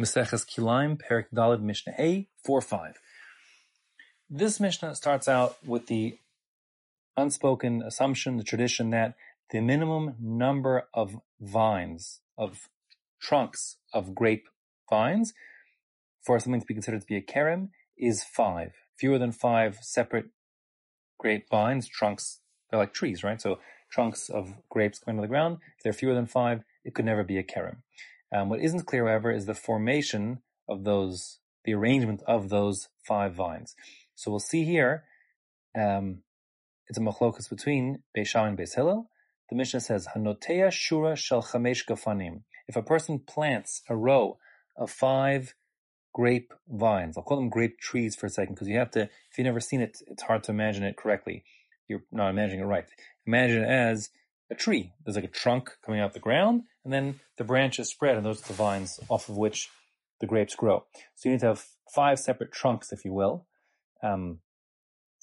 Meseches Kilaim, Perik Dalid Mishnah A, 4-5. This Mishnah starts out with the unspoken assumption, the tradition that the minimum number of vines, of trunks of grape vines, for something to be considered to be a kerem, is five. Fewer than five separate grape vines, trunks, they're like trees, right? So trunks of grapes coming to the ground, if they're fewer than five, it could never be a kerem. Um, what isn't clear, however, is the formation of those, the arrangement of those five vines. So we'll see here, um, it's a machlokas between Beisham and Beis Hillel. The Mishnah says, Hanotea shura shel chamesh gafanim. If a person plants a row of five grape vines, I'll call them grape trees for a second, because you have to, if you've never seen it, it's hard to imagine it correctly. You're not imagining it right. Imagine it as a tree. There's like a trunk coming out the ground, and then the branches spread, and those are the vines off of which the grapes grow. So you need to have five separate trunks, if you will, um,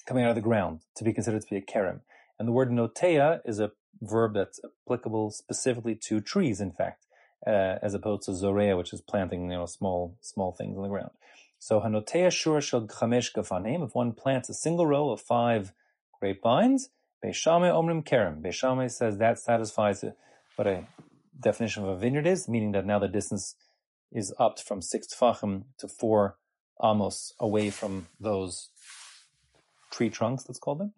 coming out of the ground to be considered to be a kerem. And the word notea is a verb that's applicable specifically to trees, in fact, uh, as opposed to zorea, which is planting, you know, small, small things on the ground. So hanotea shur shel chamesh gafanim, if one plants a single row of five grapevines, Beis Shammai omrim kerem. Beis Shammai says that satisfies what a definition of a vineyard is, meaning that now the distance is upped from six tefachim to four amos away from those tree trunks, let's call them.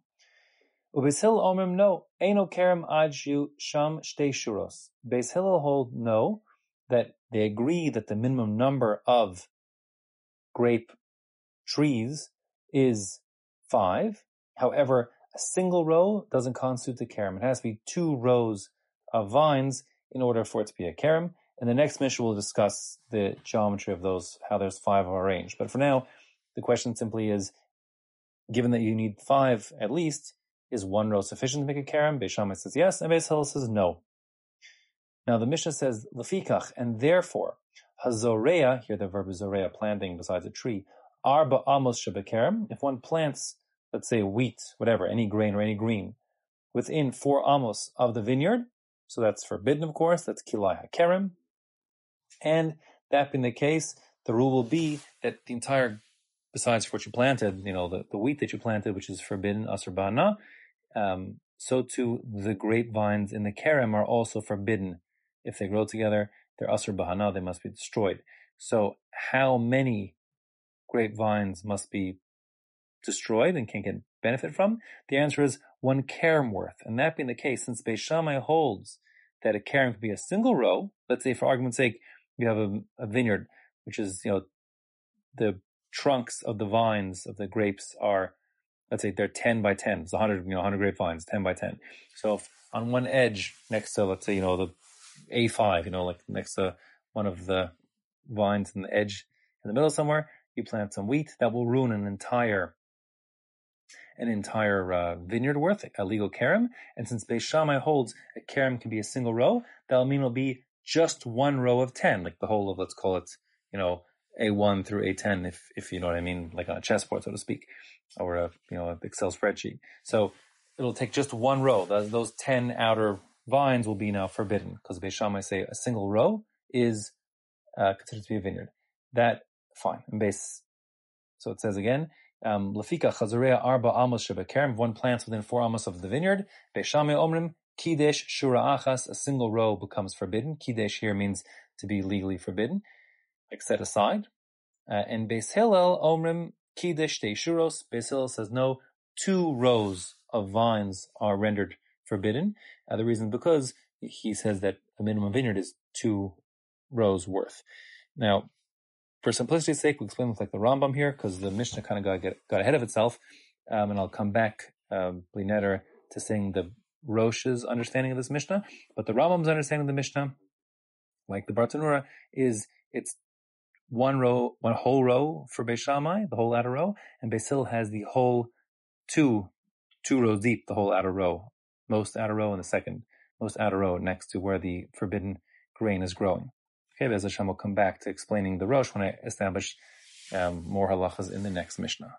Ubeis Hillel omrim no, eno kerem adju sham shtei shuros. Beis hold no, that they agree that the minimum number of grape trees is five. However, a single row doesn't constitute the kerem. It has to be two rows of vines in order for it to be a kerem. And the next Mishnah will discuss the geometry of those, how there's five arranged. But for now, the question simply is, given that you need five at least, is one row sufficient to make a kerem? Beis Shammai says yes, and Beis says no. Now the Mishnah says lefikach, and therefore hazorea. Here the verb is zorea, planting besides a tree. Arba amos shebekerem. If one plants let's say wheat, whatever, any grain or any green, within four amos of the vineyard. So that's forbidden, of course. That's kilai hakerem. And that being the case, the rule will be that the entire, besides what you planted, you know, the, the wheat that you planted, which is forbidden, asur um, so too the grapevines in the kerem are also forbidden. If they grow together, they're asur they must be destroyed. So how many grapevines must be destroyed and can get benefit from? The answer is one kerem worth. And that being the case, since Beis Shammai holds that a kerem could be a single row, let's say for argument's sake, you have a, a vineyard, which is, you know, the trunks of the vines of the grapes are, let's say they're 10 by 10. It's 100, you know, 100 grapevines, 10 by 10. So on one edge next to, let's say, you know, the A5, you know, like next to one of the vines in the edge in the middle somewhere, you plant some wheat, that will ruin an entire an entire uh, vineyard worth, a legal kerem. And since Beis Shammai holds a kerem can be a single row, that'll mean it'll be just one row of 10, like the whole of, let's call it, you know, A1 through A10, if, if you know what I mean, like on a chessboard, so to speak, or a, you know, an Excel spreadsheet. So it'll take just one row. Those, those 10 outer vines will be now forbidden because Beis Shammai say a single row is uh, considered to be a vineyard. That, fine. And base, so it says again, Lefikach hazorea arba amos shebekerem. One plants within four amos of the vineyard. Beis Shammai omrim kidesh shura achas. A single row becomes forbidden. Kidesh here means to be legally forbidden, like set aside. Uh, and Beis Hillel omrim kidesh te shuros. Beis Hillel says no. Two rows of vines are rendered forbidden. Uh, the reason because he says that a minimum vineyard is two rows worth. Now, for simplicity's sake, we explain this like the Rambam here, because the Mishnah kind of got, get, got ahead of itself. Um, and I'll come back, um, to saying the Rosh's understanding of this Mishnah. But the Rambam's understanding of the Mishnah, like the Bartenura, is it's one row, one whole row for Beis the whole outer row, and Beis has the whole two, two rows deep, the whole outer row, most outer row and the second most outer row next to where the forbidden grain is growing. Okay, Bez Hashem will come back to explaining the Rosh when I establish um, more halachas in the next Mishnah.